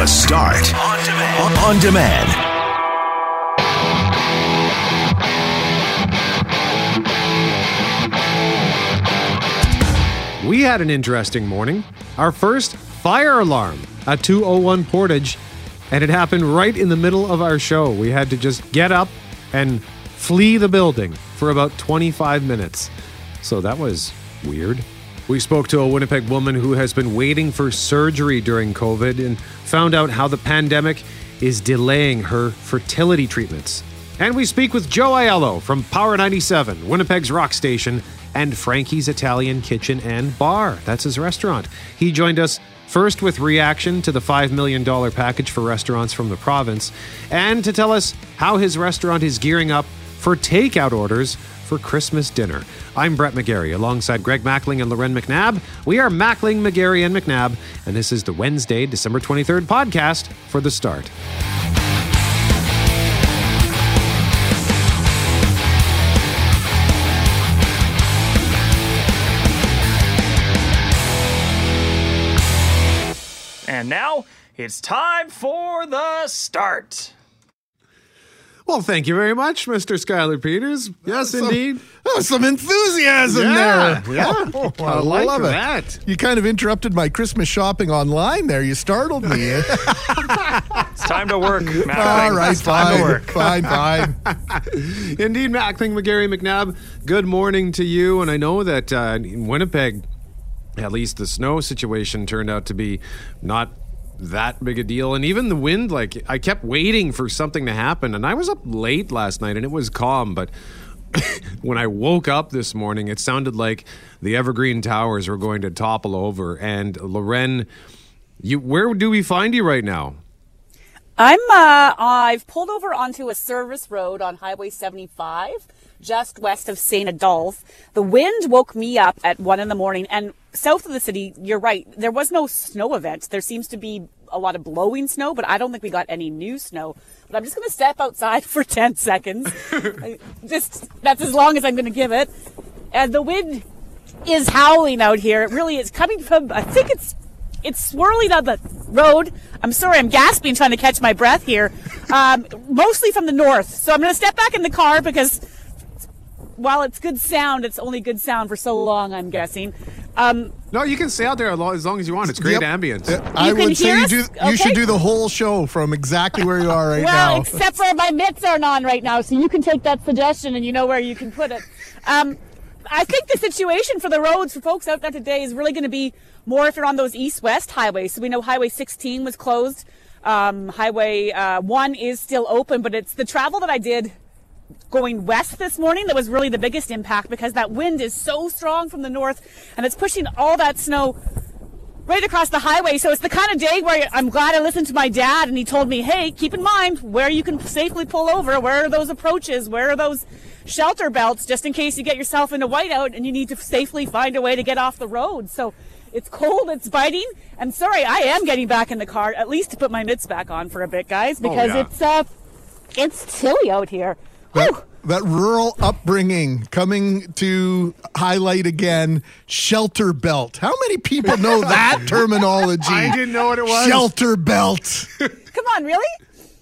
The Start on demand. On demand. We had an interesting morning. Our first fire alarm at 201 Portage, and it happened right in the middle of our show. We had to just get up and flee the building for about 25 minutes. So that was weird. We spoke to a Winnipeg woman who has been waiting for surgery during COVID and found out how the pandemic is delaying her fertility treatments. And we speak with Joe Aiello from Power 97, Winnipeg's rock station, and Frankie's Italian Kitchen and Bar. That's his restaurant. He joined us first with reaction to the $5 million package for restaurants from the province, and to tell us how his restaurant is gearing up for takeout orders for Christmas dinner. I'm Brett McGarry alongside Greg Mackling and Loren McNabb. We are Mackling, McGarry, and McNabb, and this is the Wednesday, December 23rd podcast for The Start. And now it's time for the start. Well, thank you very much, Mr. Skylar Peters. Yes, Some- indeed. Oh, some enthusiasm Yeah, there. yeah. Oh, I like love that. it. You kind of interrupted my Christmas shopping online there. You startled me. It's time to work, Matt. All right, It's time to fine, work. fine, fine. Indeed, Mackling, McGarry, McNabb, good morning to you. And I know that uh, in Winnipeg, at least the snow situation turned out to be not that big a deal. And even the wind, like, I kept waiting for something to happen. And I was up late last night and it was calm, but. when I woke up this morning, it sounded like the Evergreen Towers were going to topple over. And Loren, you, where do we find you right now? I'm uh I've pulled over onto a service road on Highway 75 just west of St. Adolphe. The wind woke me up at one in the morning and south of the city, you're right, there was no snow event. There seems to be a lot of blowing snow, but I don't think we got any new snow. But I'm just gonna step outside for 10 seconds. Just that's as long as I'm gonna give it. And the wind is howling out here. It really is coming from I think it's it's swirling on the road. I'm sorry, I'm gasping trying to catch my breath here. Um, mostly from the north. So I'm going to step back in the car because while it's good sound, it's only good sound for so long, I'm guessing. Um, No, you can stay out there as long as, long as you want. It's great Yep. ambience. Uh, I would say you us? do. You should do the whole show from exactly where you are right well, now. Well, except for my mitts aren't on right now, so you can take that suggestion and you know where you can put it. Um, I think the situation for the roads for folks out there today is really going to be more if you're on those east-west highways. So we know Highway 16 was closed. Um, highway uh, 1 is still open, but it's the travel that I did going west this morning that was really the biggest impact because that wind is so strong from the north and it's pushing all that snow right across the highway. So it's the kind of day where I'm glad I listened to my dad and he told me, hey, keep in mind where you can safely pull over. Where are those approaches? Where are those shelter belts just in case you get yourself in a whiteout and you need to safely find a way to get off the road. So it's cold, it's biting. And sorry, I am getting back in the car at least to put my mitts back on for a bit, guys, because yeah. it's uh it's chilly out here. That, that rural upbringing coming to highlight again shelter belt. How many people know that terminology? I didn't know what it was. Shelter belt. Come on, really?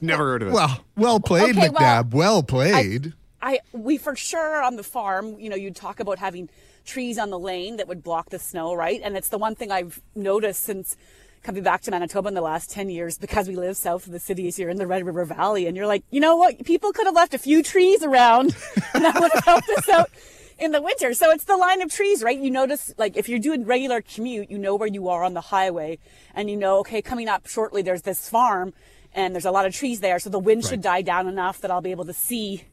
Never heard of it. Well, well played, Okay, well, McNabb. Well played. I we for sure on the farm, you know, you'd talk about having trees on the lane that would block the snow, right? And it's the one thing I've noticed since coming back to Manitoba in the last 10 years because we live south of the cities here in the Red River Valley and you're like, you know what? People could have left a few trees around and that would have helped us out in the winter. So it's the line of trees, right? You notice like if you're doing regular commute, you know where you are on the highway and you know, okay, coming up shortly there's this farm and there's a lot of trees there, so the wind should die down enough that I'll be able to see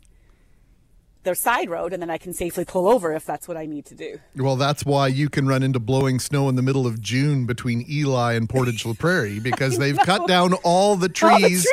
their side road and then I can safely pull over if that's what I need to do. Well, that's why you can run into blowing snow in the middle of June between Elie and Portage La Prairie because they've cut down all the All the trees.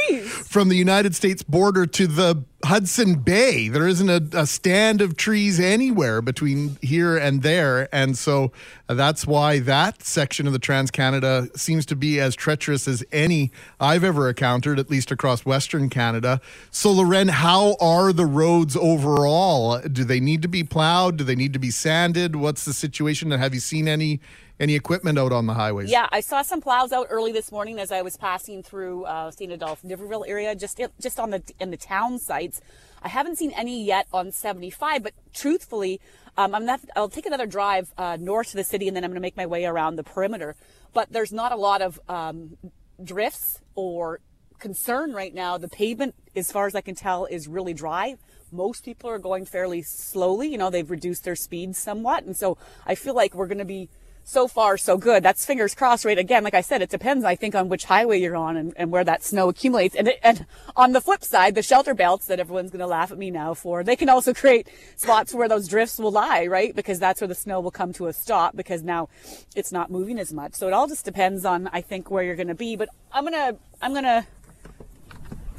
from the United States border to the Hudson Bay. There isn't a, a stand of trees anywhere between here and there. And so that's why that section of the Trans Canada seems to be as treacherous as any I've ever encountered, at least across Western Canada. So, Loren, how are the roads overall? Do they need to be plowed? Do they need to be sanded? What's the situation? And have you seen any any equipment out on the highways. Yeah, I saw some plows out early this morning as I was passing through uh, St. Adolphe, Niverville area, just just on the in the town sites. I haven't seen any yet on 75, but truthfully, um, I'm not, I'll take another drive uh, north to the city, and then I'm going to make my way around the perimeter. But there's not a lot of um, drifts or concern right now. The pavement, as far as I can tell, is really dry. Most people are going fairly slowly. You know, they've reduced their speeds somewhat, and so I feel like we're going to be so far so good. That's fingers crossed, right? Again, like I said, it depends, I think, on which highway you're on and, and where that snow accumulates. And, it, and on the flip side, the shelter belts that everyone's going to laugh at me now for, they can also create spots where those drifts will lie, right? Because that's where the snow will come to a stop because now it's not moving as much. So it all just depends on, I think, where you're going to be. But I'm going to, I'm going to,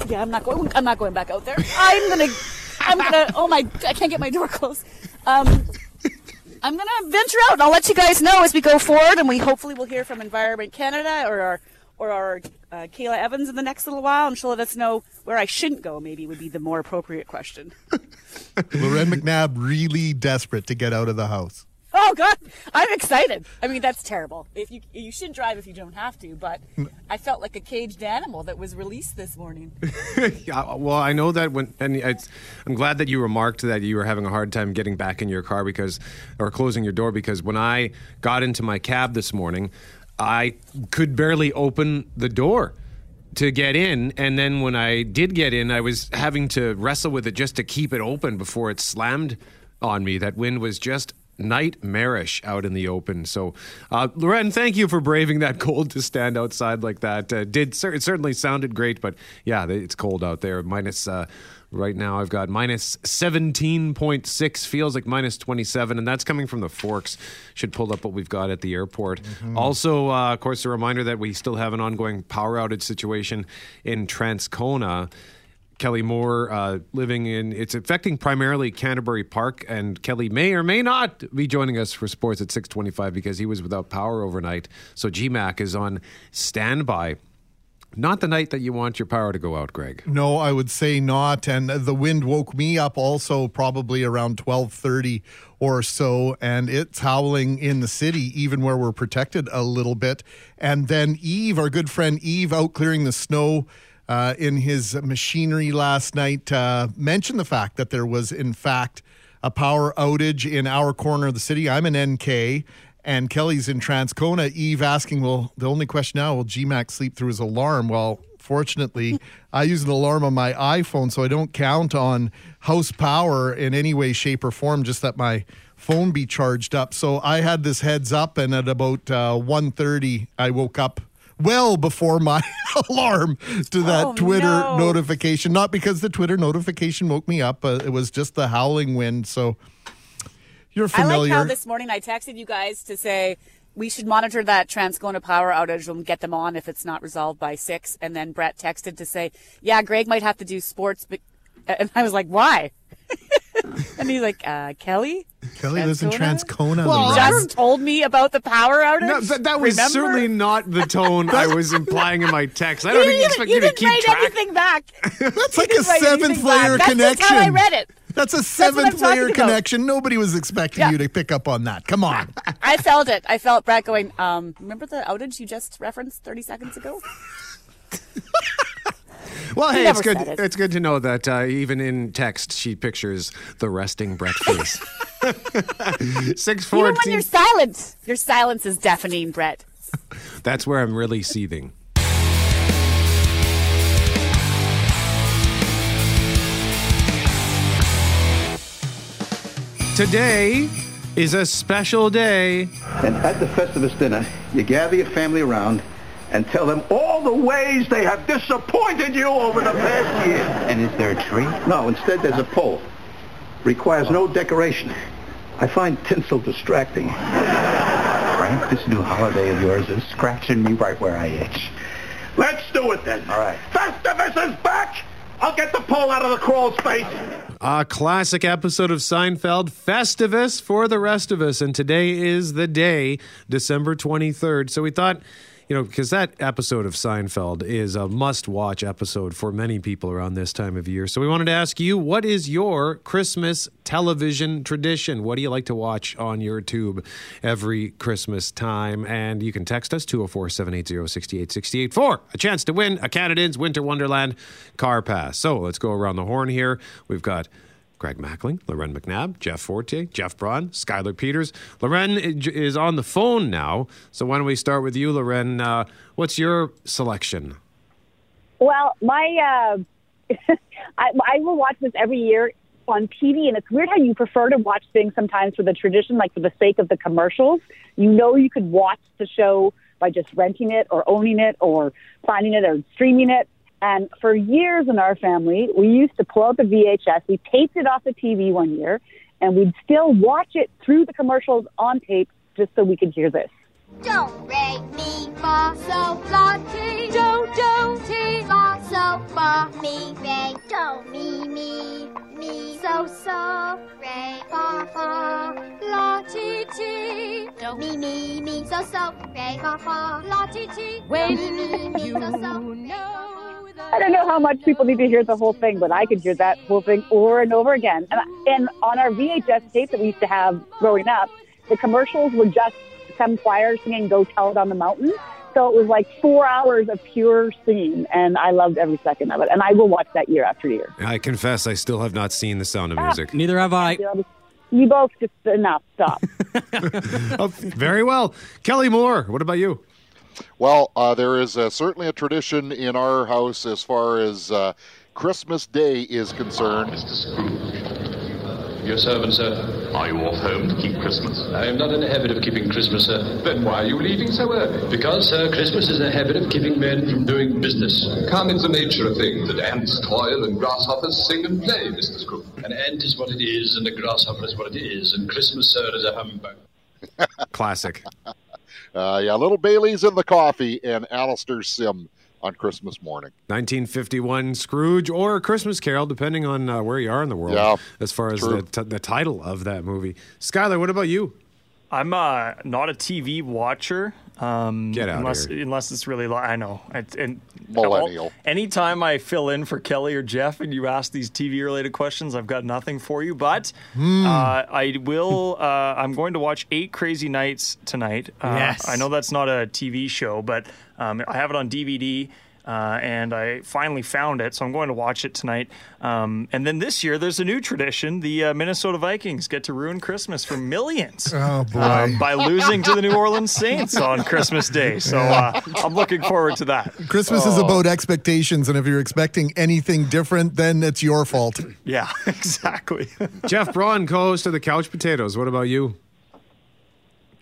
yeah, I'm not going, I'm not going back out there. I'm going to, I'm going to, oh my, I can't get my door closed. Um, I'm going to venture out and I'll let you guys know as we go forward and we hopefully will hear from Environment Canada or our or our uh, Kayla Evans in the next little while and she'll let us know where I shouldn't go maybe would be the more appropriate question. Loren McNabb really desperate to get out of the house. Oh God, I'm excited. I mean, that's terrible. If you you shouldn't drive if you don't have to, but I felt like a caged animal that was released this morning. yeah, well, I know that when, and it's, I'm glad that you remarked that you were having a hard time getting back in your car because, or closing your door because when I got into my cab this morning, I could barely open the door to get in and then when I did get in I was having to wrestle with it just to keep it open before it slammed on me that wind was just nightmarish out in the open. So, uh, Loren, thank you for braving that cold to stand outside like that. Uh, did it certainly sounded great, but yeah, it's cold out there. Minus. Uh, Right now, I've got minus 17.6, feels like minus 27, and that's coming from the Forks. Should pull up what we've got at the airport. Mm-hmm. Also, uh, of course, a reminder that we still have an ongoing power outage situation in Transcona. Kelly Moore uh, living in. It's affecting primarily Canterbury Park, and Kelly may or may not be joining us for sports at six twenty-five because he was without power overnight. So GMAC is on standby. Not the night that you want your power to go out, Greg. No, I would say not. And the wind woke me up also probably around twelve thirty or so, and it's howling in the city, even where we're protected a little bit. And then Eve, our good friend Eve, out clearing the snow uh, in his machinery last night uh, mentioned the fact that there was, in fact, a power outage in our corner of the city. I'm in NK, and Kelly's in Transcona. Eve asking, well, the only question now, will GMAC sleep through his alarm? Well, fortunately, I use an alarm on my iPhone, so I don't count on house power in any way, shape, or form, just that my phone be charged up. So I had this heads up, and at about uh, 1.30, I woke up well before my alarm to that Oh, Twitter no. notification. Not because the Twitter notification woke me up, but it was just the howling wind. So you're familiar. I like how this morning I texted you guys to say we should monitor that Transcona power outage and get them on if it's not resolved by six. And then Brett texted to say, yeah, Greg might have to do sports. But, and I was like, why? and he's like, uh, Kelly? Kelly lives in Transcona? Transcona. Well, Lorraine. Just told me about the power outage. No, that, that was Remember? certainly not the tone I was implying in my text. I don't you even didn't, expect you you to didn't keep write track. anything back. That's like a seventh layer back. connection. That's how I read it. That's a what I'm seventh layer talking about. connection. Nobody was expecting Yeah. you to pick up on that. Come on. I felt it. I felt Brett going, um, remember the outage you just referenced 30 seconds ago? Well, He hey, it's good. it. It's good to know that uh, even in text, she pictures the resting Brett face. Six Even when you're silent, your silence is deafening, Brett. That's where I'm really seething. Today is a special day. And at the Festivus dinner, you gather your family around and tell them all the ways they have disappointed you over the past year. And is there a tree? No, instead there's a pole. Requires no decoration. I find tinsel distracting. Frank, this new holiday of yours is scratching me right where I itch. Let's do it then. All right. Festivus is back! I'll get the pole out of the crawl space. A classic episode of Seinfeld, Festivus for the rest of us. And today is the day, December 23rd. So we thought, you know, because that episode of Seinfeld is a must watch episode for many people around this time of year. So we wanted to ask you, what is your Christmas television tradition? What do you like to watch on your tube every Christmas time? And you can text us 204 780 6868 for a chance to win a Canad Inns Winter Wonderland car pass. So let's go around the horn here. We've got Greg Mackling, Loren McNabb, Jeff Forte, Jeff Braun, Skylar Peters. Loren is on the phone now. So why don't we start with you, Loren? Uh, what's your selection? Well, my uh, I, I will watch this every year on TV, and it's weird how you prefer to watch things sometimes for the tradition, like for the sake of the commercials. You know, you could watch the show by just renting it or owning it or finding it or streaming it. And for years in our family, we used to pull out the VHS. We taped it off the TV one year, and we'd still watch it through the commercials on tape just so we could hear this. Don't re mi fa so la ti do do ti fa so fa mi re do mi mi mi so so re fa fa la ti ti do mi mi mi so so re fa fa la ti ti when mi mi so so know I don't know how much people need to hear the whole thing, but I could hear that whole thing over and over again. And, and on our VHS tape that we used to have growing up, the commercials were just some choir singing "Go Tell It on the Mountain." So it was like four hours of pure singing, and I loved every second of it. And I will watch that year after year. I confess, I still have not seen The Sound of ah, Music. Neither have I. You both just enough. Stop. oh, very well, Kelly Moore. What about you? Well, uh, there is uh, certainly a tradition in our house as far as uh, Christmas Day is concerned. Mr. Scrooge. Your servant, sir. Are you off home to keep Christmas? I am not in the habit of keeping Christmas, sir. Then why are you leaving so early? Because, sir, Christmas is a habit of keeping men from doing business. Come, it's the nature of things that ants toil and grasshoppers sing and play, Mr. Scrooge. An ant is what it is, and a grasshopper is what it is, and Christmas, sir, is a humbug. Classic. Uh, yeah, little Bailey's in the coffee and Alastair Sim on Christmas morning. 1951 Scrooge or Christmas Carol, depending on uh, where you are in the world, yeah, as far as the, t- the title of that movie. Skylar, what about you? I'm uh, not a TV watcher. Um, Get out unless, here. Unless it's really, li- I know. I, and Millennial. all- anytime I fill in for Kelly or Jeff and you ask these TV related questions, I've got nothing for you. But Hmm. uh, I will. Uh, I'm going to watch Eight Crazy Nights tonight. Uh, Yes. I know that's not a TV show, but um, I have it on DVD. Uh, and I finally found it, so I'm going to watch it tonight. Um, and then this year, there's a new tradition: the uh, Minnesota Vikings get to ruin Christmas for millions Oh boy. uh, by losing to the New Orleans Saints on Christmas Day. So uh, I'm looking forward to that. Christmas is about expectations, and if you're expecting anything different, then it's your fault. Yeah, exactly. Jeff Braun, co-host of the Couch Potatoes. What about you?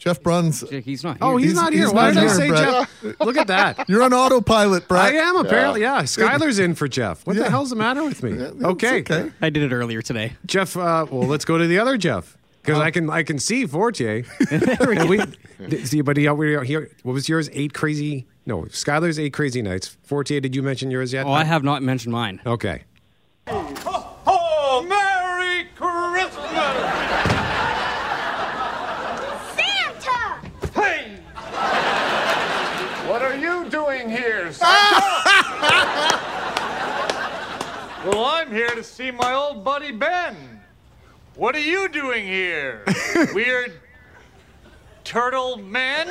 Jeff Bruns. He's not. Here. Oh, he's, He's- not here. he's Why not did I say Brett. Jeff? Look at that. You're on autopilot, Brad. I am apparently. Yeah, Skylar's in for Jeff. What the hell's the matter with me? It's okay. okay. I did it earlier today. Jeff. Uh, well, let's go to the other Jeff because I can I can see Fortier. and we d- see, but he, we here. What was yours? Eight crazy. No, Skylar's eight crazy nights. Fortier, did you mention yours yet? Oh, I have not mentioned mine. Okay. Oh, Merry Christmas! Santa! Hey! What are you doing here, Santa? well, I'm here to see my old buddy Ben. What are you doing here, weird turtle man?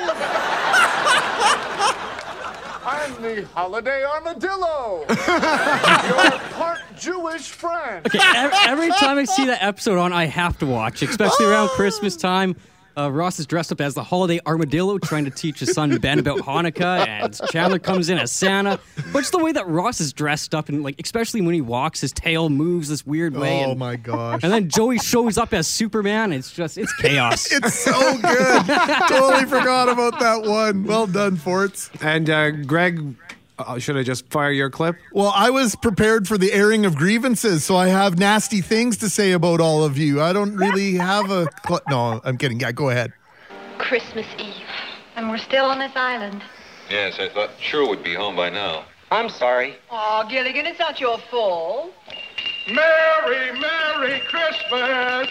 I'm the holiday armadillo. Your part Jewish friend. Okay, ev- every time I see that episode on, I have to watch, especially around Christmas time. Uh, Ross is dressed up as the holiday armadillo, trying to teach his son Ben about Hanukkah, and Chandler comes in as Santa. But it's the way that Ross is dressed up, and like especially when he walks, his tail moves this weird way. Oh and, my gosh. and then Joey shows up as Superman. It's just it's chaos. It's so good. totally forgot about that one. Well done, Forts. And uh, Greg, uh, should I just fire your clip? Well, I was prepared for the airing of grievances, so I have nasty things to say about all of you. I don't really have a. Cl- no, I'm kidding. Yeah, go ahead. Christmas Eve. And we're still on this island. Yes, I thought sure would be home by now. I'm sorry. Oh, Gilligan, it's not your fault. Merry, Merry Christmas!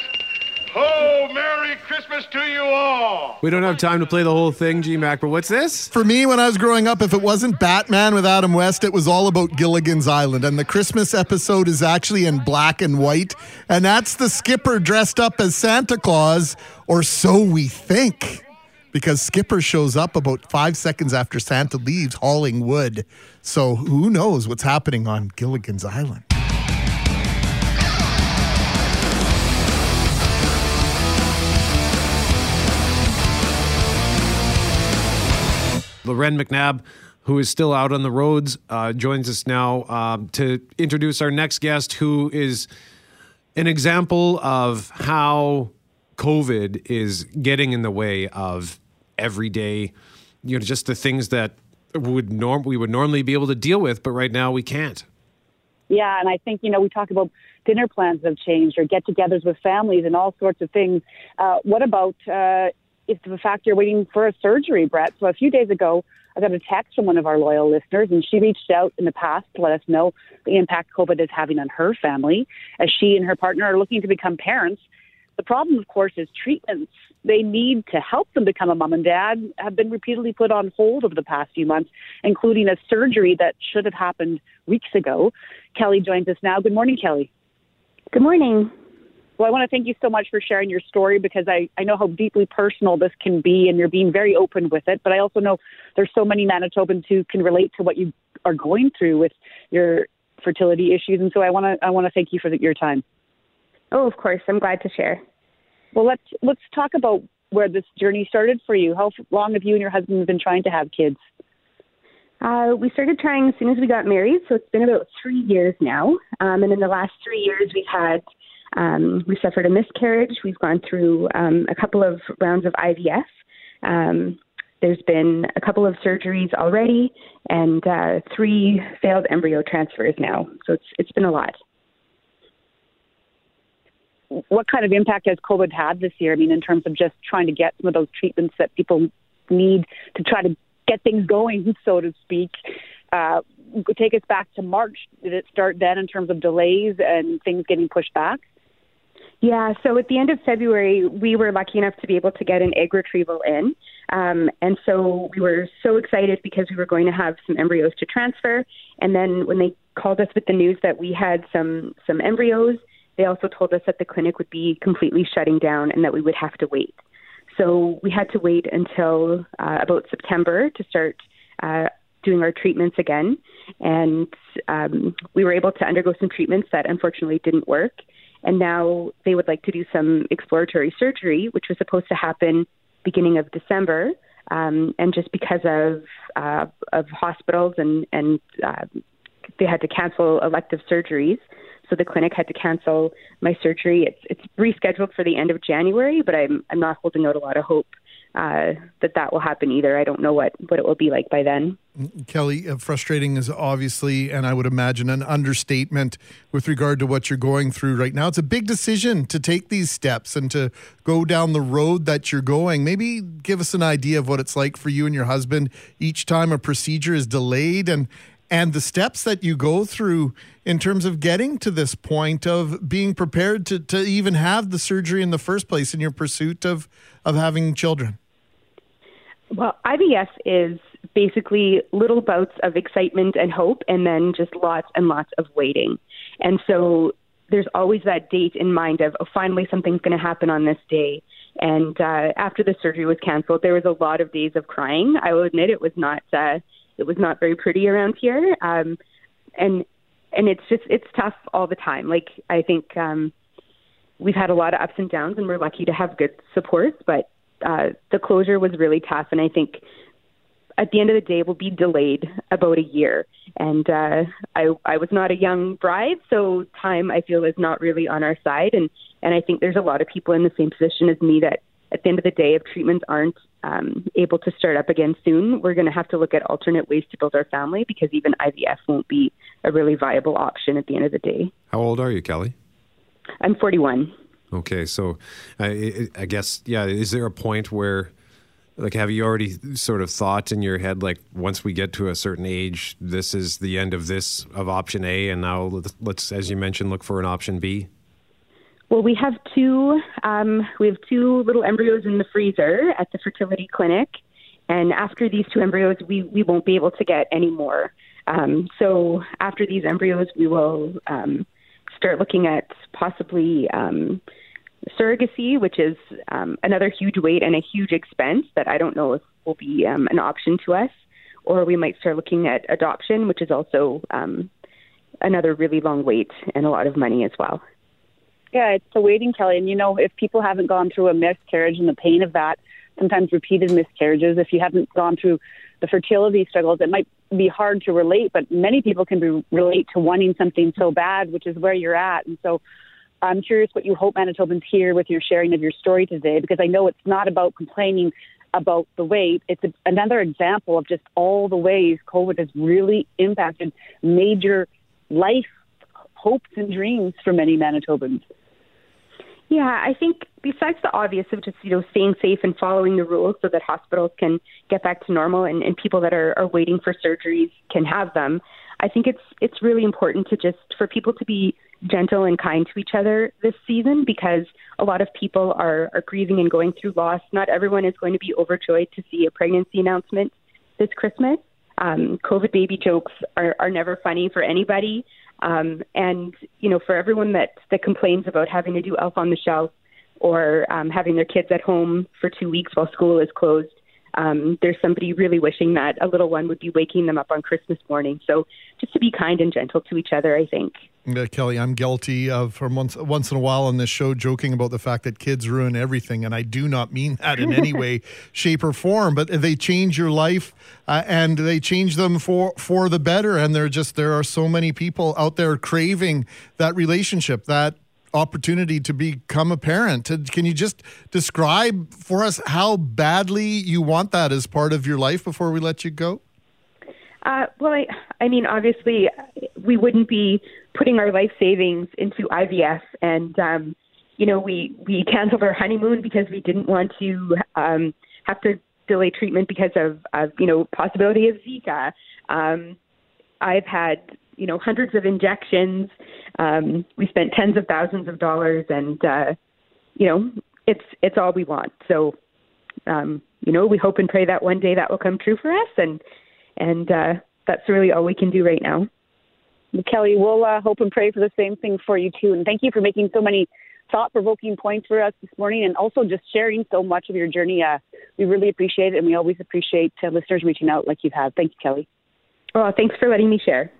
Oh, Merry Christmas to you all! We don't have time to play the whole thing, G Mac, but what's this? For me, when I was growing up, if it wasn't Batman with Adam West, it was all about Gilligan's Island. And the Christmas episode is actually in black and white. And that's the skipper dressed up as Santa Claus, or so we think. Because Skipper shows up about five seconds after Santa leaves hauling wood. So who knows what's happening on Gilligan's Island? Loren McNabb, who is still out on the roads, uh, joins us now um, to introduce our next guest, who is an example of how COVID is getting in the way of everyday, you know, just the things that would norm we would normally be able to deal with, but right now we can't. Yeah, and I think, you know, we talk about dinner plans that have changed or get togethers with families and all sorts of things. Uh, what about uh, if the fact you're waiting for a surgery, Brett? So a few days ago, I got a text from one of our loyal listeners, and she reached out in the past to let us know the impact COVID is having on her family as she and her partner are looking to become parents. The problem, of course, is treatments they need to help them become a mom and dad have been repeatedly put on hold over the past few months, including a surgery that should have happened weeks ago. Kelly joins us now. Good morning, Kelly. Good morning. Well, I want to thank you so much for sharing your story because I, I know how deeply personal this can be and you're being very open with it. But I also know there's so many Manitobans who can relate to what you are going through with your fertility issues. And so I want to I want to thank you for the, your time. Oh, of course. I'm glad to share. Well, let's let's talk about where this journey started for you. How long have you and your husband been trying to have kids? Uh, we started trying as soon as we got married, so it's been about three years now. Um, and in the last three years, we've had um, we suffered a miscarriage. We've gone through um, a couple of rounds of IVF. Um, there's been a couple of surgeries already, and uh, three failed embryo transfers now. So it's it's been a lot what kind of impact has COVID had this year? I mean, in terms of just trying to get some of those treatments that people need to try to get things going, so to speak. Uh, take us back to March. Did it start then in terms of delays and things getting pushed back? Yeah, so at the end of February, we were lucky enough to be able to get an egg retrieval in. Um, and so we were so excited because we were going to have some embryos to transfer. And then when they called us with the news that we had some some embryos, they also told us that the clinic would be completely shutting down and that we would have to wait. So we had to wait until uh, about September to start uh, doing our treatments again. And um, we were able to undergo some treatments that unfortunately didn't work. And now they would like to do some exploratory surgery, which was supposed to happen beginning of December. Um, and just because of uh, of hospitals and and uh, they had to cancel elective surgeries, so the clinic had to cancel my surgery. It's it's rescheduled for the end of January, but I'm I'm not holding out a lot of hope uh, that that will happen either. I don't know what what it will be like by then. Kelly, uh, frustrating is obviously, and I would imagine an understatement with regard to what you're going through right now. It's a big decision to take these steps and to go down the road that you're going. Maybe give us an idea of what it's like for you and your husband each time a procedure is delayed and and the steps that you go through in terms of getting to this point of being prepared to, to even have the surgery in the first place in your pursuit of, of having children? Well, IVF is basically little bouts of excitement and hope, and then just lots and lots of waiting. And so there's always that date in mind of, oh, finally something's going to happen on this day. And uh, after the surgery was canceled, there was a lot of days of crying. I will admit it was not. Uh, it was not very pretty around here. Um, and and it's just it's tough all the time. Like I think um, we've had a lot of ups and downs, and we're lucky to have good supports. But uh, the closure was really tough, and I think at the end of the day, will be delayed about a year. And uh, I I was not a young bride, so time I feel is not really on our side. And and I think there's a lot of people in the same position as me that at the end of the day, if treatments aren't um, able to start up again soon, we're going to have to look at alternate ways to build our family because even IVF won't be a really viable option at the end of the day. How old are you, Kelly? I'm 41. Okay, so I, I guess yeah. Is there a point where, like, have you already sort of thought in your head, like, once we get to a certain age, this is the end of this of option A, and now let's, as you mentioned, look for an option B? Well, we have two. Um, we have two little embryos in the freezer at the fertility clinic, and after these two embryos, we we won't be able to get any more. Um, so after these embryos, we will um, start looking at possibly um, surrogacy, which is um, another huge wait and a huge expense that I don't know if will be um, an option to us, or we might start looking at adoption, which is also um, another really long wait and a lot of money as well. Yeah, it's the waiting, Kelly. And you know, if people haven't gone through a miscarriage and the pain of that, sometimes repeated miscarriages, if you haven't gone through the fertility struggles, it might be hard to relate, but many people can be, relate to wanting something so bad, which is where you're at. And so I'm curious what you hope Manitobans hear with your sharing of your story today, because I know it's not about complaining about the wait. It's a, another example of just all the ways COVID has really impacted major life hopes and dreams for many Manitobans. Yeah, I think besides the obvious of just you know staying safe and following the rules so that hospitals can get back to normal and, and people that are, are waiting for surgeries can have them, I think it's it's really important to just for people to be gentle and kind to each other this season because a lot of people are, are grieving and going through loss. Not everyone is going to be overjoyed to see a pregnancy announcement this Christmas. Um, COVID baby jokes are, are never funny for anybody. Um, and you know, for everyone that that complains about having to do Elf on the Shelf or um, having their kids at home for two weeks while school is closed, um, there's somebody really wishing that a little one would be waking them up on Christmas morning. So just to be kind and gentle to each other, I think. Yeah, Kelly, I'm guilty of from once once in a while on this show joking about the fact that kids ruin everything, and I do not mean that in any way, shape, or form. But they change your life, uh, and they change them for for the better. And there just there are so many people out there craving that relationship, that opportunity to become a parent. Can you just describe for us how badly you want that as part of your life before we let you go? Uh, well, I, I mean, obviously, we wouldn't be putting our life savings into IVF, and um, you know, we we canceled our honeymoon because we didn't want to um, have to delay treatment because of, of you know possibility of Zika. Um, I've had you know hundreds of injections. Um, we spent tens of thousands of dollars, and uh, you know, it's it's all we want. So, um, you know, we hope and pray that one day that will come true for us, and and uh, that's really all we can do right now. Kelly, we'll uh, hope and pray for the same thing for you too. And thank you for making so many thought-provoking points for us this morning, and also just sharing so much of your journey. Uh, we really appreciate it, and we always appreciate uh, listeners reaching out like you've. Thank you, Kelly. Well, thanks for letting me share.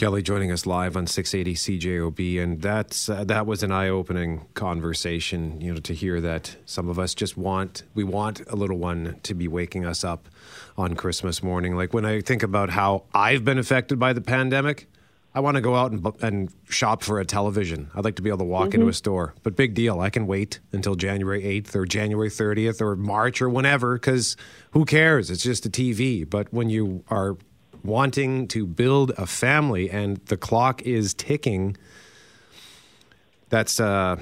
Kelly joining us live on 680 CJOB, and that's uh, that was an eye-opening conversation. You know, to hear that some of us just want we want a little one to be waking us up on Christmas morning. Like when I think about how I've been affected by the pandemic, I want to go out and, and shop for a television. I'd like to be able to walk mm-hmm. into a store, but big deal. I can wait until January 8th or January 30th or March or whenever because who cares? It's just a TV. But when you are wanting to build a family and the clock is ticking, that's uh,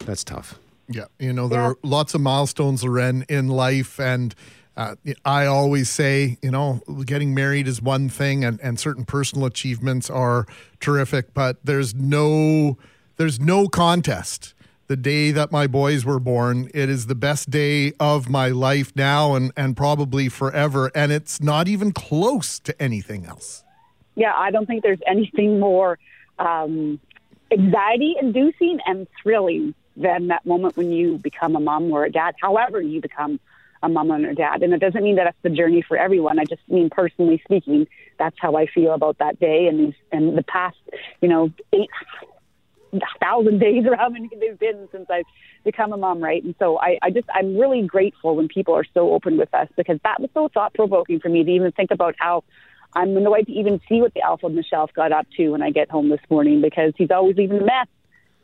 that's tough. Yeah, you know there yeah. are lots of milestones, Loren, in life, and uh, I always say, you know, getting married is one thing, and, and certain personal achievements are terrific, but there's no there's no contest the day that my boys were born. It is the best day of my life now and, and probably forever. And it's not even close to anything else. Yeah, I don't think there's anything more um, anxiety inducing and thrilling than that moment when you become a mom or a dad, however, you become a mom or a dad. And it doesn't mean that that's the journey for everyone. I just mean personally speaking, that's how I feel about that day and these and the past, you know, eight thousand days or how many they've been since I've become a mom, right? And so I, I just I'm really grateful when people are so open with us because that was so thought provoking for me to even think about how I'm annoyed to even see what the the Shelf got up to when I get home this morning because he's always leaving a mess.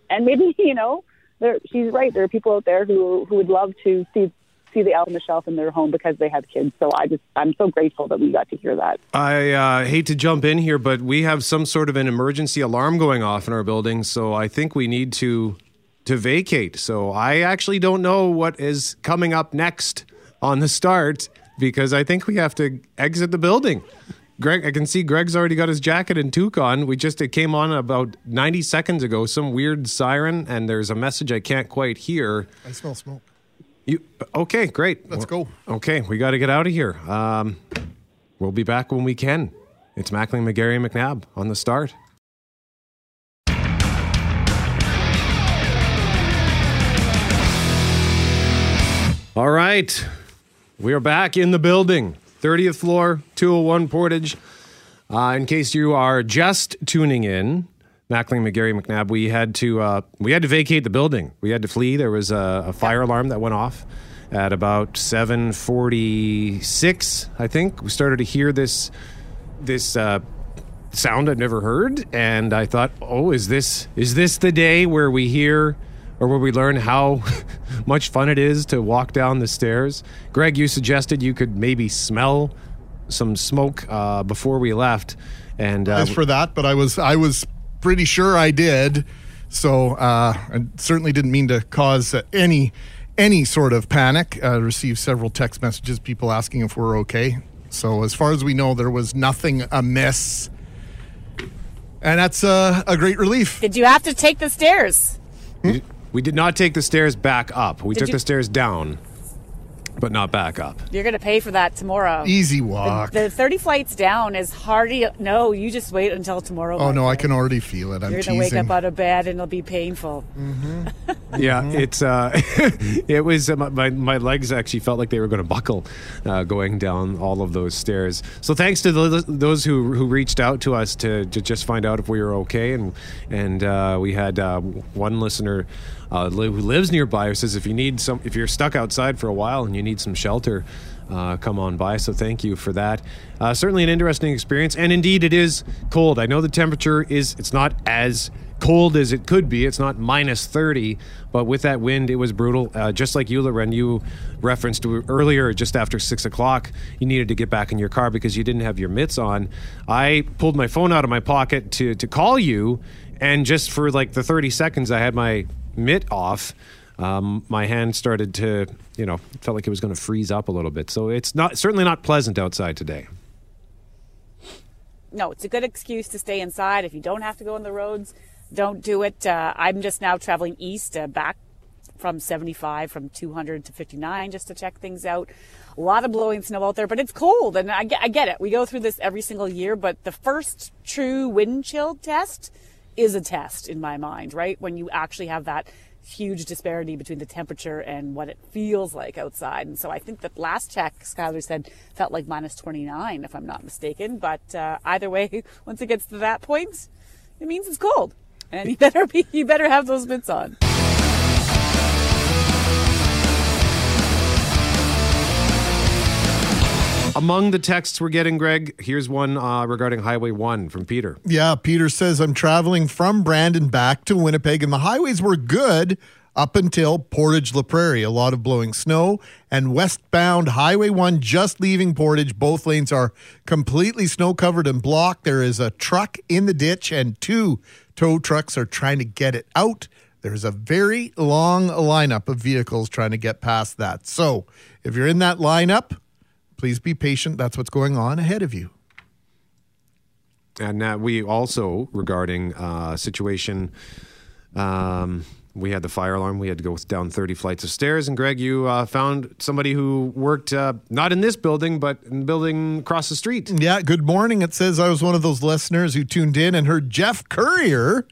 And maybe, you know, there she's right. There are people out there who who would love to see see the Elf on the Shelf in their home because they have kids. So I just I'm so grateful that we got to hear that. I uh, hate to jump in here, but we have some sort of an emergency alarm going off in our building, so I think we need to to vacate. So I actually don't know what is coming up next on the start because I think we have to exit the building. Greg, I can see Greg's already got his jacket and toque on. We just it came on about 90 seconds ago. Some weird siren, and there's a message I can't quite hear. I smell smoke. You okay? Great. Let's go. Okay, we got to get out of here. Um, we'll be back when we can. It's Mackling, McGarry, and McNabb on the start. All right, we are back in the building, 30th floor, 201 Portage. Uh, in case you are just tuning in, Mackling, McGarry, McNabb, we had to uh, we had to vacate the building. We had to flee. There was a, a fire alarm that went off at about 7:46. I think we started to hear this this uh, sound I'd never heard, and I thought, oh, is this is this the day where we hear or where we learn how much fun it is to walk down the stairs? Greg, you suggested you could maybe smell some smoke uh, before we left, and uh, As for that, but I was I was pretty sure I did. So uh, I certainly didn't mean to cause uh, any any sort of panic. Uh, received several text messages, people asking if we're okay. So as far as we know, there was nothing amiss, and that's uh, a great relief. Did you have to take the stairs? we, we did not take the stairs back up. We Did took you- the stairs down, but not back up. You're going to pay for that tomorrow. Easy walk. the 30 flights down is hardy. No, you just wait until tomorrow. oh my no, I can already feel it. I'm You're going to wake up out of bed and it'll be painful. Yeah, Mm-hmm. it's uh, it was uh, my my legs actually felt like they were going to buckle uh, going down all of those stairs. So thanks to those, those who who reached out to us to, to just find out if we were okay, and and uh, we had uh, one listener uh, who lives nearby who says if you need some if you're stuck outside for a while and you need some shelter. Uh, come on by. So thank you for that. Uh, certainly an interesting experience, and indeed it is cold. I know the temperature is it's not as cold as it could be. It's not minus 30, but with that wind, it was brutal. Uh, just like you, Loren, you referenced earlier, just after six o'clock, you needed to get back in your car because you didn't have your mitts on. I pulled my phone out of my pocket to, to call you, and just for like the 30 seconds I had my mitt off, um, my hand started to, you know, felt like it was going to freeze up a little bit. So it's not certainly not pleasant outside today. No, it's a good excuse to stay inside. If you don't have to go on the roads, don't do it. Uh, I'm just now traveling east uh, back from 75 from 200 to 59 just to check things out. A lot of blowing snow out there, but it's cold, and I get, I get it. We go through this every single year, but the first true wind chill test is a test in my mind, right? When you actually have that huge disparity between the temperature and what it feels like outside. And so I think that last check, Skylar said, felt like minus 29, if I'm not mistaken. But uh, either way, once it gets to that point, it means it's cold, and you better be, you better have those mitts on. Among the texts we're getting, Greg, here's one uh, regarding Highway 1 from Peter. Yeah, Peter says I'm traveling from Brandon back to Winnipeg, and the highways were good up until Portage La Prairie. A lot of blowing snow, and westbound Highway 1 just leaving Portage. Both lanes are completely snow covered and blocked. There is a truck in the ditch, and two tow trucks are trying to get it out. There's a very long lineup of vehicles trying to get past that. So if you're in that lineup, please be patient. That's what's going on ahead of you. And uh, we also, regarding uh, situation, um, we had the fire alarm. We had to go down 30 flights of stairs. And Greg, you uh, found somebody who worked uh, not in this building, but in the building across the street. Yeah, good morning. It says I was one of those listeners who tuned in and heard Jeff Fortier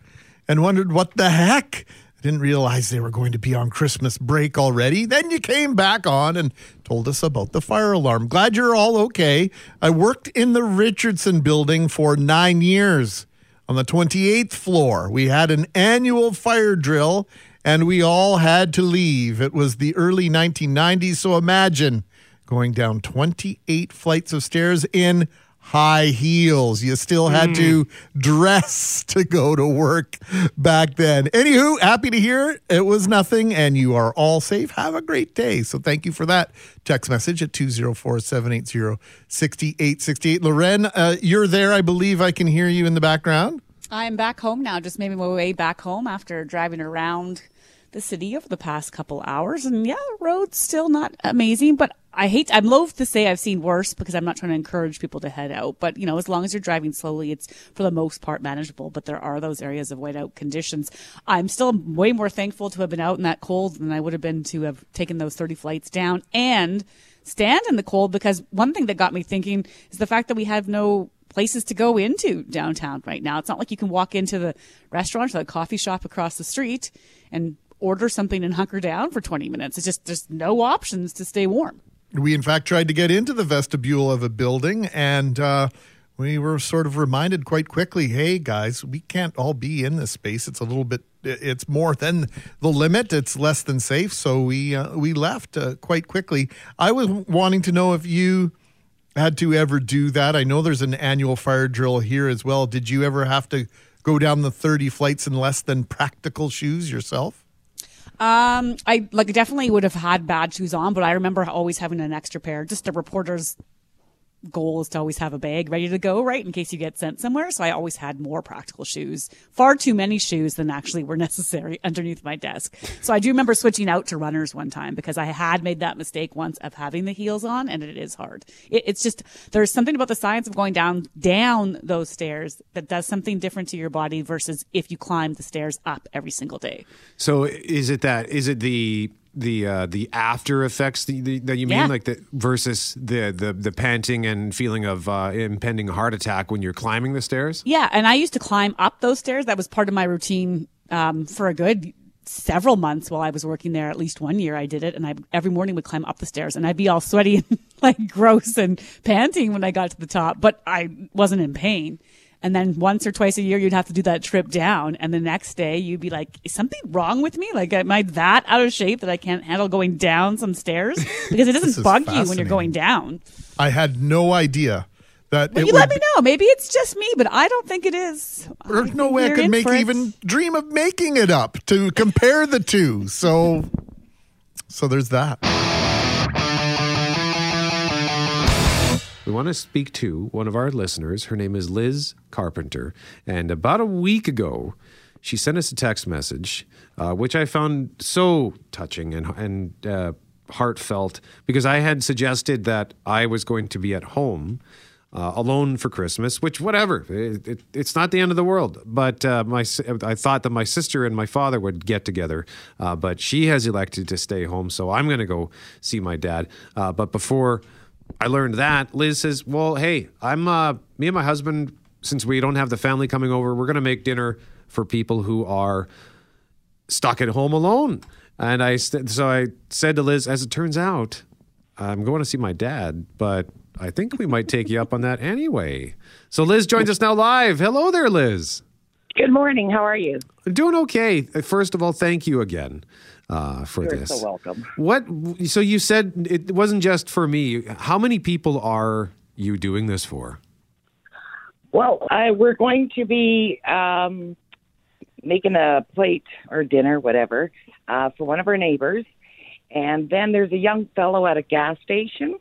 and wondered what the heck. Didn't realize they were going to be on Christmas break already. Then you came back on and told us about the fire alarm. Glad you're all okay. I worked in the Richardson building for nine years on the 28th floor. We had an annual fire drill and we all had to leave. It was the early 1990s, so imagine going down 28 flights of stairs in high heels. You still had to dress to go to work back then. Anywho, happy to hear it was nothing and you are all safe. Have a great day. So thank you for that text message at 204 780 6868. Loren, uh, you're there. I believe I can hear you in the background. I'm back home now, just made my way back home after driving around the city over the past couple hours. And yeah, the road's still not amazing, but I hate, I'm loath to say I've seen worse because I'm not trying to encourage people to head out. But, you know, as long as you're driving slowly, it's for the most part manageable. But there are those areas of whiteout conditions. I'm still way more thankful to have been out in that cold than I would have been to have taken those 30 flights down and stand in the cold because one thing that got me thinking is the fact that we have no places to go into downtown right now. It's not like you can walk into the restaurant or the coffee shop across the street and order something and hunker down for 20 minutes. It's just there's no options to stay warm. We, in fact, tried to get into the vestibule of a building and uh, we were sort of reminded quite quickly hey, guys, we can't all be in this space. It's a little bit, it's more than the limit, it's less than safe. So we, uh, we left uh, quite quickly. I was wanting to know if you had to ever do that. I know there's an annual fire drill here as well. Did you ever have to go down the 30 flights in less than practical shoes yourself? Um, I like definitely would have had bad shoes on, but I remember always having an extra pair. Just a reporter's goal is to always have a bag ready to go, right, in case you get sent somewhere. So I always had more practical shoes, far too many shoes than actually were necessary underneath my desk. So I do remember switching out to runners one time because I had made that mistake once of having the heels on, and it is hard. It, it's just there's something about the science of going down down those stairs that does something different to your body versus if you climb the stairs up every single day. So is it that? Is it the the uh, the after effects that, you- that you mean, Yeah. like the versus the the the panting and feeling of uh, impending heart attack when you're climbing the stairs? Yeah, and I used to climb up those stairs. That was part of my routine um, for a good several months while I was working there. At least one year I did it, and I every morning would climb up the stairs, and I'd be all sweaty and like gross and panting when I got to the top, but I wasn't in pain. And then once or twice a year, you'd have to do that trip down. And the next day, you'd be like, is something wrong with me? Like, am I that out of shape that I can't handle going down some stairs? Because it doesn't bug you when you're going down. I had no idea that Well, you would let me know. Maybe it's just me, but I don't think it is. There's no way I could make even dream of making it up to compare the two. So, so there's that. We want to speak to one of our listeners. Her name is Liz Carpenter. And about a week ago, she sent us a text message, uh, which I found so touching and, and uh, heartfelt because I had suggested that I was going to be at home. Uh, alone for Christmas, which whatever, it, it, it's not the end of the world. But uh, my, I thought that my sister and my father would get together, uh, but she has elected to stay home, so I'm going to go see my dad. Uh, but before I learned that, Liz says, "Well, hey, I'm uh, me and my husband. Since we don't have the family coming over, we're going to make dinner for people who are stuck at home alone." And I st- so I said to Liz, "As it turns out, I'm going to see my dad, but I think we might take you up on that anyway." So Liz joins us now live. Hello there, Liz. Good morning. How are you? Doing okay. First of all, thank you again uh, for this. You're this. so welcome. What? So you said it wasn't just for me. How many people are you doing this for? Well, I, we're going to be um, making a plate or dinner, whatever, uh, for one of our neighbors. And then there's a young fellow at a gas station,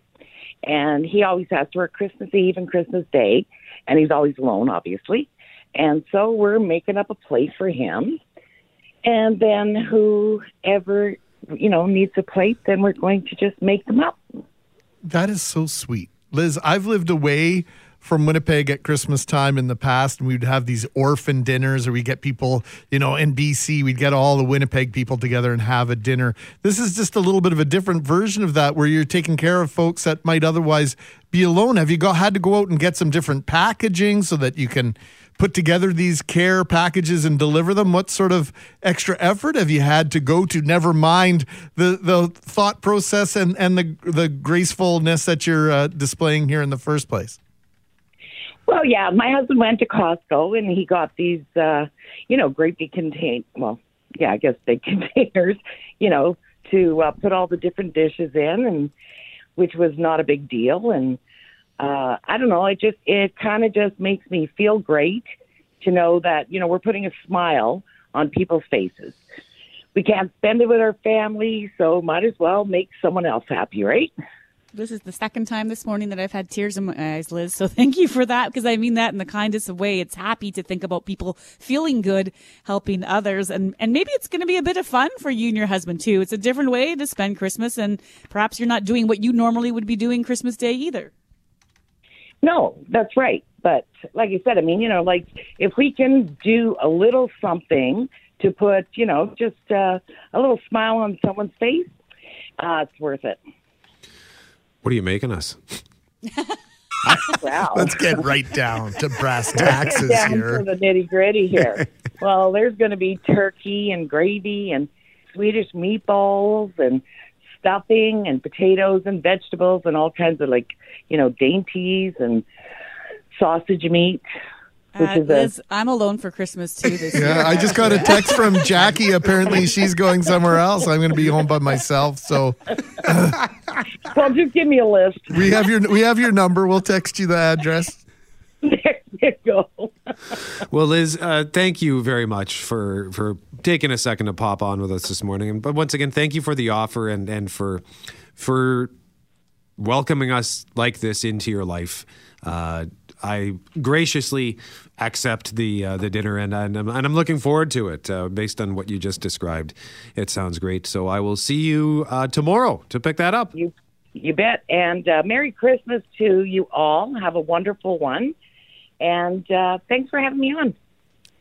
and he always has to work Christmas Eve and Christmas Day, and he's always alone, obviously. And so we're making up a plate for him. And then whoever, you know, needs a plate, then we're going to just make them up. That is so sweet. Liz, I've lived away from Winnipeg at Christmas time in the past, and we'd have these orphan dinners, or we'd get people, you know, in BC, we'd get all the Winnipeg people together and have a dinner. This is just a little bit of a different version of that, where you're taking care of folks that might otherwise be alone. Have you got had to go out and get some different packaging so that you can put together these care packages and deliver them? What sort of extra effort have you had to go to? Never mind the the thought process and and the the gracefulness that you're uh, displaying here in the first place. Well, yeah, my husband went to Costco and he got these, uh, you know, great big contain. Well, yeah, I guess big containers, you know, to uh, put all the different dishes in, and which was not a big deal. And uh, I don't know, it just it kind of just makes me feel great to know that you know we're putting a smile on people's faces. We can't spend it with our family, so might as well make someone else happy, right? This is the second time this morning that I've had tears in my eyes, Liz. So thank you for that because I mean that in the kindest of way. It's happy to think about people feeling good, helping others, and and maybe it's going to be a bit of fun for you and your husband too. It's a different way to spend Christmas, and perhaps you're not doing what you normally would be doing Christmas Day either. No, that's right. But like I said, I mean, you know, like if we can do a little something to put, you know, just uh, a little smile on someone's face, uh, it's worth it. What are you making us? Wow. Let's get right down to brass taxes down here. to the nitty gritty here. well, there's going to be turkey and gravy and Swedish meatballs and stuffing and potatoes and vegetables and all kinds of like, you know, dainties and sausage meat, which Uh, is a Liz, I'm alone for Christmas too this year. Yeah, I just got a text from Jackie. Apparently, she's going somewhere else. I'm going to be home by myself. So well, just give me a list. we have your we have your number. We'll text you the address. There go. Well, Liz, uh, thank you very much for for taking a second to pop on with us this morning. But once again, thank you for the offer and and for for welcoming us like this into your life. Uh, I graciously accept the uh, the dinner, and and I'm, and I'm looking forward to it. Uh, based on what you just described, it sounds great. So I will see you uh, tomorrow to pick that up. You you bet. And uh, Merry Christmas to you all. Have a wonderful one. And uh, thanks for having me on.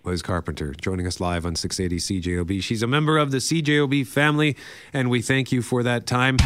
Liz Carpenter joining us live on 680 CJOB. She's a member of the CJOB family, and we thank you for that time.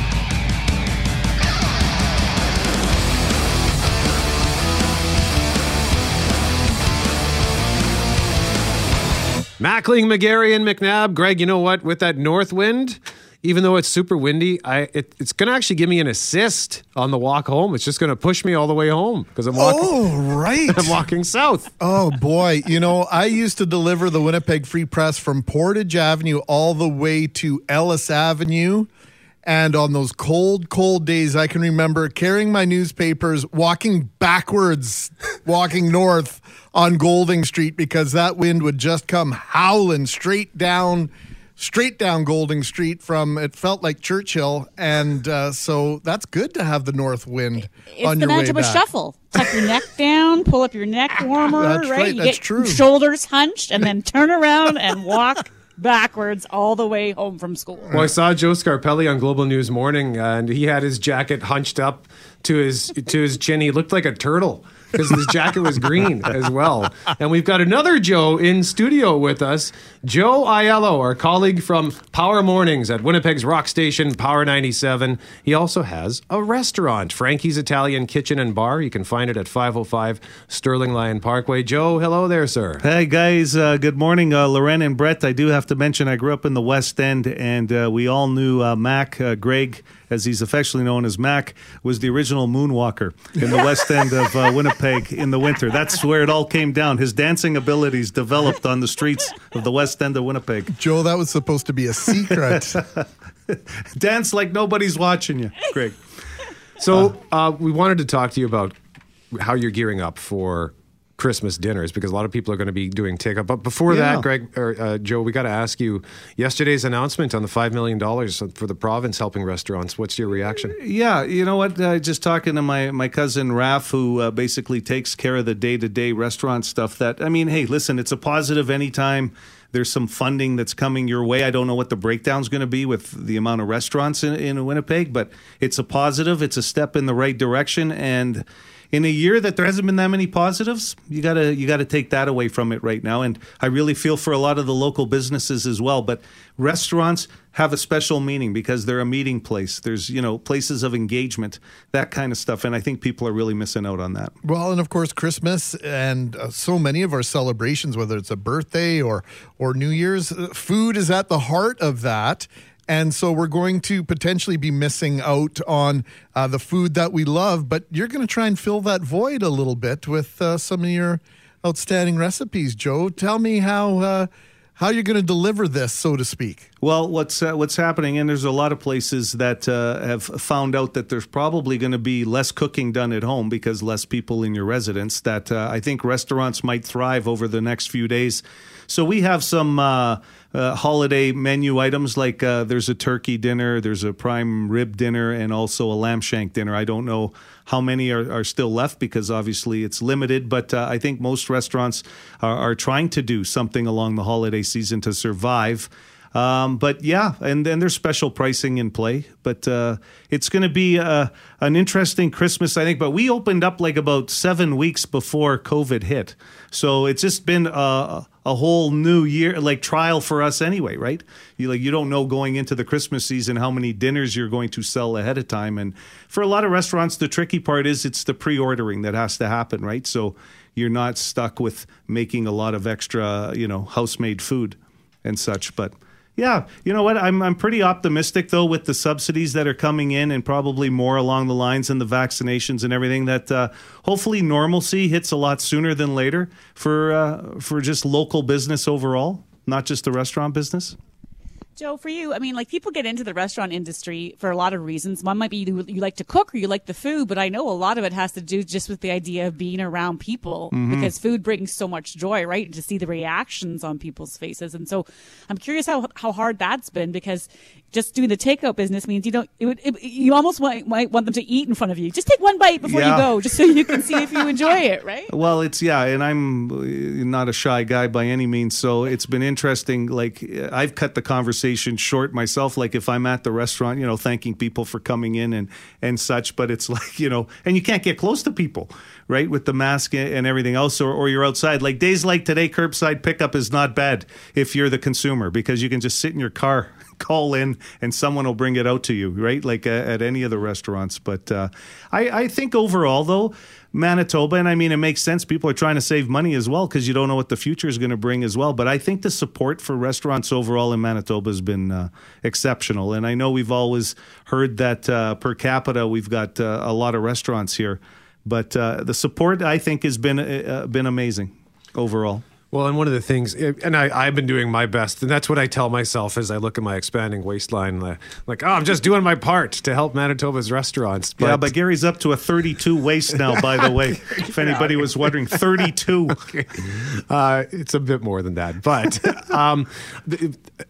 Mackling, McGarry, and McNabb. Greg, you know what? With that north wind, even though it's super windy, I it, it's going to actually give me an assist on the walk home. It's just going to push me all the way home because I'm walking. Oh, right. I'm walking south. Oh boy, you know, I used to deliver the Winnipeg Free Press from Portage Avenue all the way to Ellice Avenue. And on those cold, cold days, I can remember carrying my newspapers, walking backwards, walking north on Goulding Street because that wind would just come howling straight down, straight down Goulding Street from it felt like Churchill. And uh, so that's good to have the north wind It's on your way magic of a back. shuffle. Tuck your neck down, pull up your neck warmer, That's right, You that's get true. shoulders hunched, and then turn around and walk backwards all the way home from school. Well, I saw Joe Scarpelli on Global News Morning, and he had his jacket hunched up to his to his chin. He looked like a turtle because his jacket was green as well. And we've got another Joe in studio with us, Joe Aiello, our colleague from Power Mornings at Winnipeg's rock station Power 97. He also has a restaurant, Frankie's Italian Kitchen and Bar. You can find it at 505 Sterling Lyon Parkway. Joe, hello there, sir. Hey guys, uh, good morning, uh, Loren and Brett. I do have to mention I grew up in the West End, and uh, we all knew uh, Mac uh, Greg, as he's affectionately known as Mac, was the original moonwalker in the West End of uh, Winnipeg in the winter. That's where it all came down. His dancing abilities developed on the streets of the West End of Winnipeg. Joe, that was supposed to be a secret. Dance like nobody's watching you, Greg. So uh, we wanted to talk to you about how you're gearing up for Christmas dinners because a lot of people are going to be doing takeout. But before Yeah. that, Greg or uh, Joe, we got to ask you yesterday's announcement on the five million dollars for the province helping restaurants. What's your reaction? Yeah, you know what? Uh, just talking to my, my cousin Raf, who uh, basically takes care of the day to day restaurant stuff. That I mean, hey, listen, it's a positive anytime there's some funding that's coming your way. I don't know what the breakdown's going to be with the amount of restaurants in, in Winnipeg, but it's a positive. It's a step in the right direction, and in a year that there hasn't been that many positives, you gotta you gotta take that away from it right now. And I really feel for a lot of the local businesses as well. But restaurants have a special meaning because they're a meeting place. There's you know places of engagement, that kind of stuff. And I think people are really missing out on that. Well, and of course, Christmas and uh, so many of our celebrations, whether it's a birthday or or New Year's, uh, food is at the heart of that. And so we're going to potentially be missing out on uh, the food that we love, but you're going to try and fill that void a little bit with uh, some of your outstanding recipes. Joe, tell me how uh, how you're going to deliver this, so to speak. Well, what's uh, what's happening, and there's a lot of places that uh, have found out that there's probably going to be less cooking done at home because less people in your residence. That uh, I think restaurants might thrive over the next few days. So we have some uh, uh, holiday menu items like uh, there's a turkey dinner, there's a prime rib dinner, and also a lamb shank dinner. I don't know how many are, are still left because obviously it's limited, but uh, I think most restaurants are, are trying to do something along the holiday season to survive. Um, but yeah, and then there's special pricing in play. But uh, it's going to be uh, an interesting Christmas, I think. But we opened up like about seven weeks before COVID hit, so it's just been a, a whole new year, like trial for us anyway, right? You like you don't know going into the Christmas season how many dinners you're going to sell ahead of time, and for a lot of restaurants, the tricky part is it's the pre-ordering that has to happen, right? So you're not stuck with making a lot of extra, you know, house-made food and such, but yeah, you know what? I'm I'm pretty optimistic though with the subsidies that are coming in, and probably more along the lines and the vaccinations and everything. That uh, hopefully normalcy hits a lot sooner than later for uh, for just local business overall, not just the restaurant business. Joe, for you, I mean, like people get into the restaurant industry for a lot of reasons. One might be you, you like to cook or you like the food, but I know a lot of it has to do just with the idea of being around people Mhm. because food brings so much joy, right? And to see the reactions on people's faces. And so I'm curious how, how hard that's been because just doing the takeout business means you don't, it would, it, you almost might, might want them to eat in front of you. Just take one bite before Yeah. you go, just so you can see if you enjoy it, right? Well, it's yeah, and I'm uh, not a shy guy by any means, so it's been interesting. Like uh, I've cut the conversation short myself. Like if I'm at the restaurant, you know, thanking people for coming in and and such, but it's like you know, and you can't get close to people, right, with the mask and everything else, or, or you're outside. Like days like today, curbside pickup is not bad if you're the consumer because you can just sit in your car. Call in and someone will bring it out to you, right? Like uh, at any of the restaurants. But uh, I, I think overall, though, Manitoba, and I mean, it makes sense. People are trying to save money as well because you don't know what the future is going to bring as well. But I think the support for restaurants overall in Manitoba has been uh, exceptional. And I know we've always heard that uh, per capita, we've got uh, a lot of restaurants here. But uh, the support, I think, has been, been amazing overall. Well, and one of the things, and I, I've been doing my best, and that's what I tell myself as I look at my expanding waistline. Like, like, oh, I'm just doing my part to help Manitoba's restaurants. yeah, but Gary's up to a 32 waist now, by the way. if anybody was wondering, 32. Uh, it's a bit more than that, but um,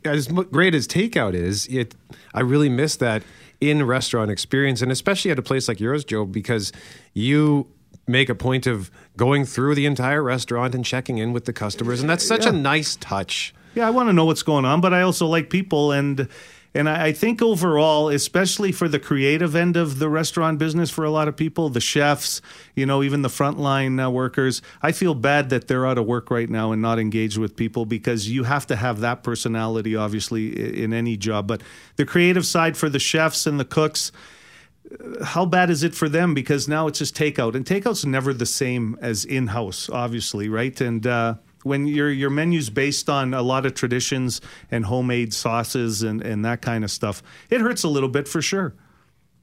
as great as takeout is, it I really miss that in restaurant experience, and especially at a place like yours, Joe, because you make a point of going through the entire restaurant and checking in with the customers, and that's such Yeah. a nice touch. Yeah, I want to know what's going on, but I also like people and and I I think overall, especially for the creative end of the restaurant business, for a lot of people, the chefs, you know, even the frontline uh, workers, I feel bad that they're out of work right now and not engaged with people because you have to have that personality, obviously, in any job. But the creative side for the chefs and the cooks, how bad is it for them? Because now it's just takeout, and takeout's never the same as in house, obviously, right? And uh, when your your menu's based on a lot of traditions and homemade sauces and and that kind of stuff, it hurts a little bit for sure.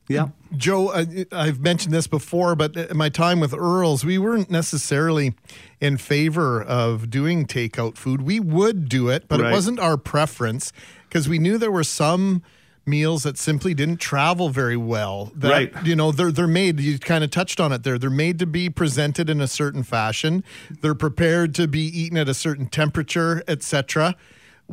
Yeah. Joe, I, I've mentioned this before, but in my time with Earls, we weren't necessarily in favor of doing takeout food. We would do it, but Right. it wasn't our preference because we knew there were some meals that simply didn't travel very well. That, Right. You know, they're they're made. You kind of touched on it there. They're made to be presented in a certain fashion. They're prepared to be eaten at a certain temperature, etc.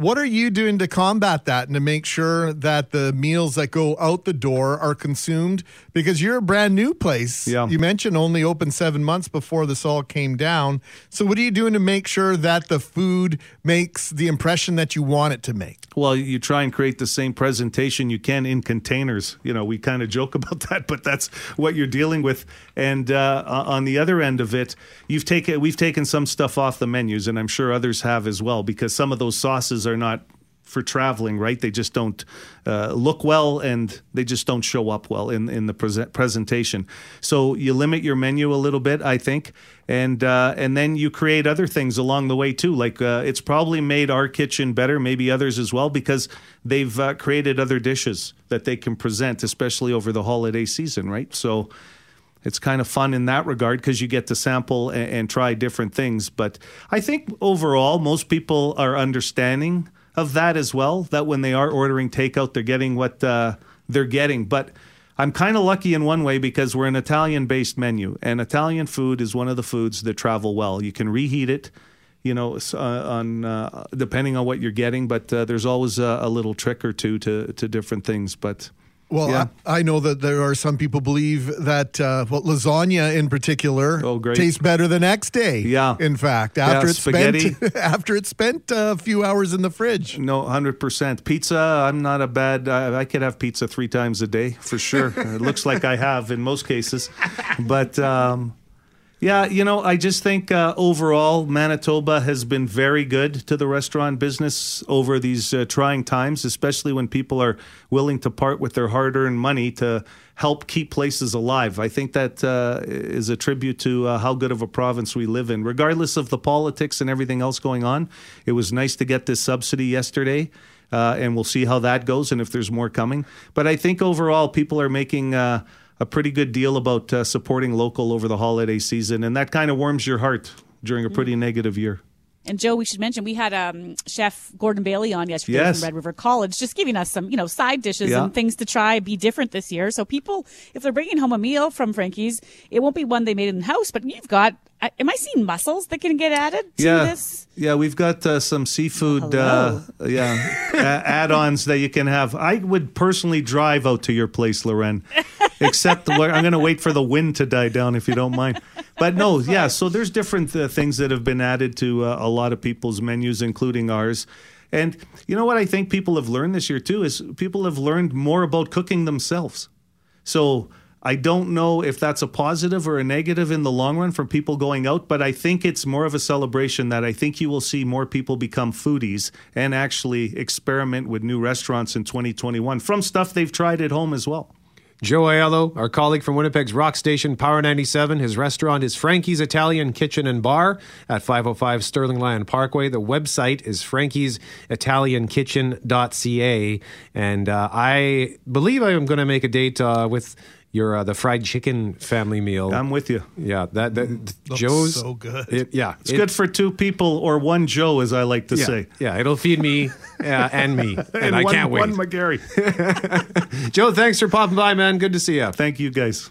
What are you doing to combat that and to make sure that the meals that go out the door are consumed? Because you're a brand new place. Yeah. You mentioned only open seven months before this all came down. So, what are you doing to make sure that the food makes the impression that you want it to make? Well, you try and create the same presentation you can in containers. You know, we kind of joke about that, but that's what you're dealing with. And uh, on the other end of it, you've taken we've taken some stuff off the menus, and I'm sure others have as well, because some of those sauces are not for traveling, right? They just don't uh, look well, and they just don't show up well in in the present presentation. So you limit your menu a little bit, I think, and uh, and then you create other things along the way too. Like uh, it's probably made our kitchen better, maybe others as well, because they've uh, created other dishes that they can present, especially over the holiday season, right? So it's kind of fun in that regard because you get to sample and, and try different things. But I think overall, most people are understanding of that as well. That when they are ordering takeout, they're getting what uh, they're getting. But I'm kind of lucky in one way because we're an Italian based menu, and Italian food is one of the foods that travel well. You can reheat it. You know, uh, on uh, depending on what you're getting, but uh, there's always a, a little trick or two to to different things. But Well, yeah. I, I know that there are some people believe that uh, well, lasagna in particular great. tastes better the next day. Yeah. In fact, Yeah, after it's spaghetti. spent after it's spent a few hours in the fridge. No, hundred percent. Pizza. I'm not a bad. I, I could have pizza three times a day for sure. it looks like I have in most cases, but um, yeah, you know, I just think uh, overall Manitoba has been very good to the restaurant business over these uh, trying times, especially when people are willing to part with their hard-earned money to help keep places alive. I think that uh, is a tribute to uh, how good of a province we live in, regardless of the politics and everything else going on. It was nice to get this subsidy yesterday. Uh, and we'll see how that goes and if there's more coming. But I think overall, people are making uh, a pretty good deal about uh, supporting local over the holiday season, and that kind of warms your heart during a pretty negative year. And Joe, we should mention we had um, Chef Gordon Bailey on yesterday Yes. from Red River College, just giving us some, you know, side dishes Yeah. and things to try, be different this year. So people, if they're bringing home a meal from Frankie's, it won't be one they made in the house, but you've got. I- Am I seeing mussels that can get added to yeah, this? yeah, we've got uh, some seafood, uh, yeah, add-ons that you can have. I would personally drive out to your place, Loren. Except where- I'm going to wait for the wind to die down, if you don't mind. But no, yeah. So there's different uh, things that have been added to uh, a lot of people's menus, including ours. And you know what I think people have learned this year too is people have learned more about cooking themselves. So I don't know if that's a positive or a negative in the long run for people going out, but I think it's more of a celebration that I think you will see more people become foodies and actually experiment with new restaurants in 2021 from stuff they've tried at home as well. Joe Aiello, our colleague from Winnipeg's rock station Power 97. His restaurant is Frankie's Italian Kitchen and Bar at 505 Sterling Lyon Parkway. The website is frankiesitaliankitchen.ca. And uh, I believe I am going to make a date uh, with your uh, the fried chicken family meal. I'm with you. Yeah, that, that Looks Joe's so good. It, yeah, It's it- good for two people or one Joe, as I like to yeah, say. Yeah, it'll feed me uh, and me, and, And I one- can't wait. one McGarry. Joe, thanks for popping by, man. Good to see you. Thank you, guys.